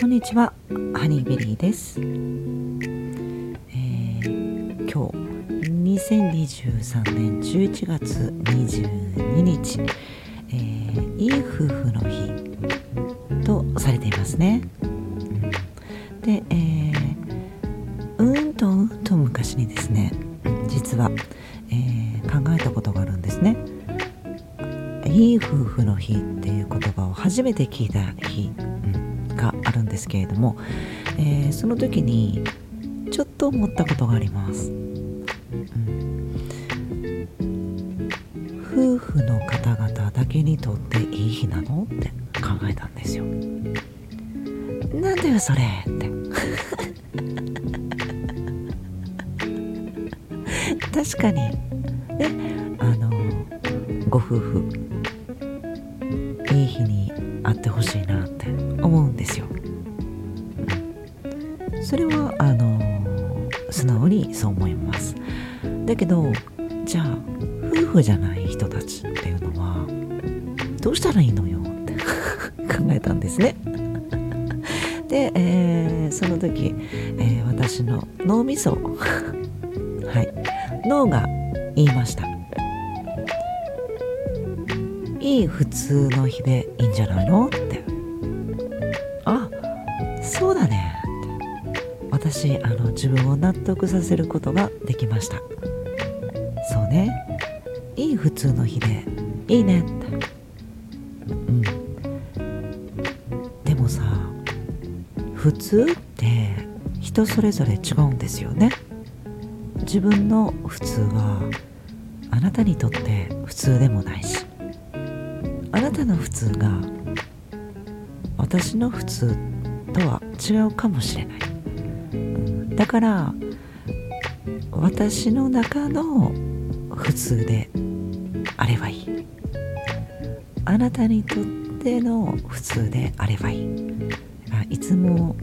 こんにちはハニーベリーです、えー今日2023年11月22日、えーいい夫婦の日とされていますね、で、えーうんとうんと昔にですね実は、えー考えたことがあるんですね。いい夫婦の日っていう言葉を初めて聞いた日、があるんですけれども、えーその時にちょっと思ったことがあります、うん。夫婦の方々だけにとっていい日なのって考えたんですよ。なんだよそれって。確かに。ねあのご夫婦いい日に会ってほしいなって思うんですよ、それはあの素直にそう思います。だけどじゃあ夫婦じゃない人たちっていうのはどうしたらいいのよって 考えたんですね。で、えーその時、えー私の脳みそはい脳が言いました。いい普通の日でいいんじゃないの？って。あそうだね。って私あの自分を納得させることができました。そうね。いい普通の日でいいねって。うん。でもさ普通って人それぞれ違うんですよね。自分の普通はあなたにとって普通でもないし。なたの普通が私の普通とは違うかもしれない、だから私の中の普通であればいい。あなたにとっての普通であればいい。あいつも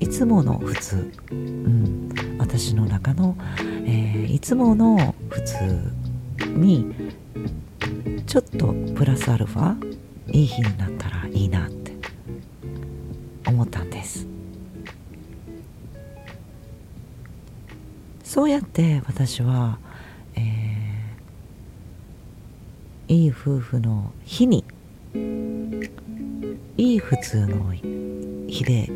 いつもの普通、うん、私の中の、えーいつもの普通にちょっとプラスアルファいい日になったらいいなって思ったんです。そうやって私は、えーいい夫婦の日にいい普通の日で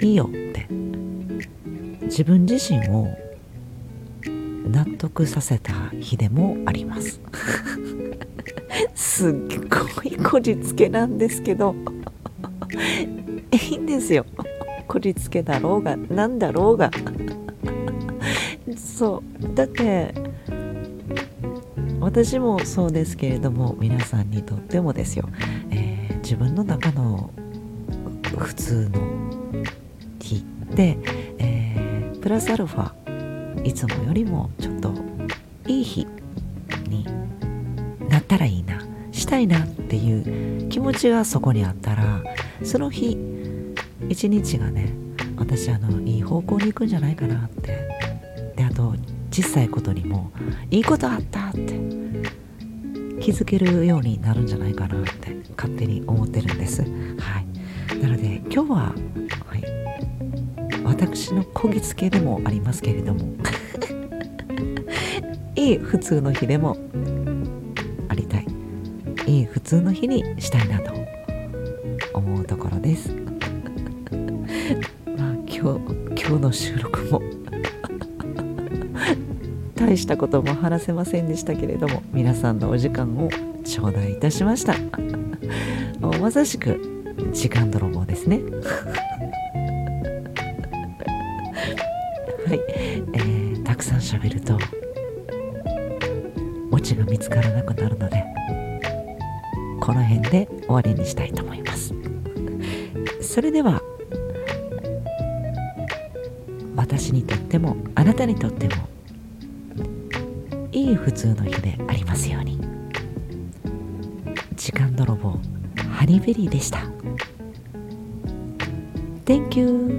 いいよって自分自身を納得させた日でもあります。すっごいこじつけなんですけど。いいんですよ。こじつけだろうがなんだろうが。そう。だって私もそうですけれども皆さんにとってもですよ、えー自分の中の普通の日で、えープラスアルファいつもよりもちょっといい日になったらいいなしたいなっていう気持ちがそこにあったらその日一日がね私あのいい方向に行くんじゃないかなって。であと小さいことにもいいことあったって気づけるようになるんじゃないかなって勝手に思ってるんです。はい。なので今日は、はい、私のこぎつけでもありますけれども。いい普通の日でもありたい。いい普通の日にしたいなと思うところです。まあ今日今日の収録も 大したことも話せませんでしたけれども皆さんのお時間を頂戴いたしました。まさしく時間泥棒ですね。はい、えーたくさん喋るとオチが見つからなくなるのでこの辺で終わりにしたいと思います。それでは私にとってもあなたにとってもいい普通の日でありますように。時間泥棒ハニベリーでした。Thank you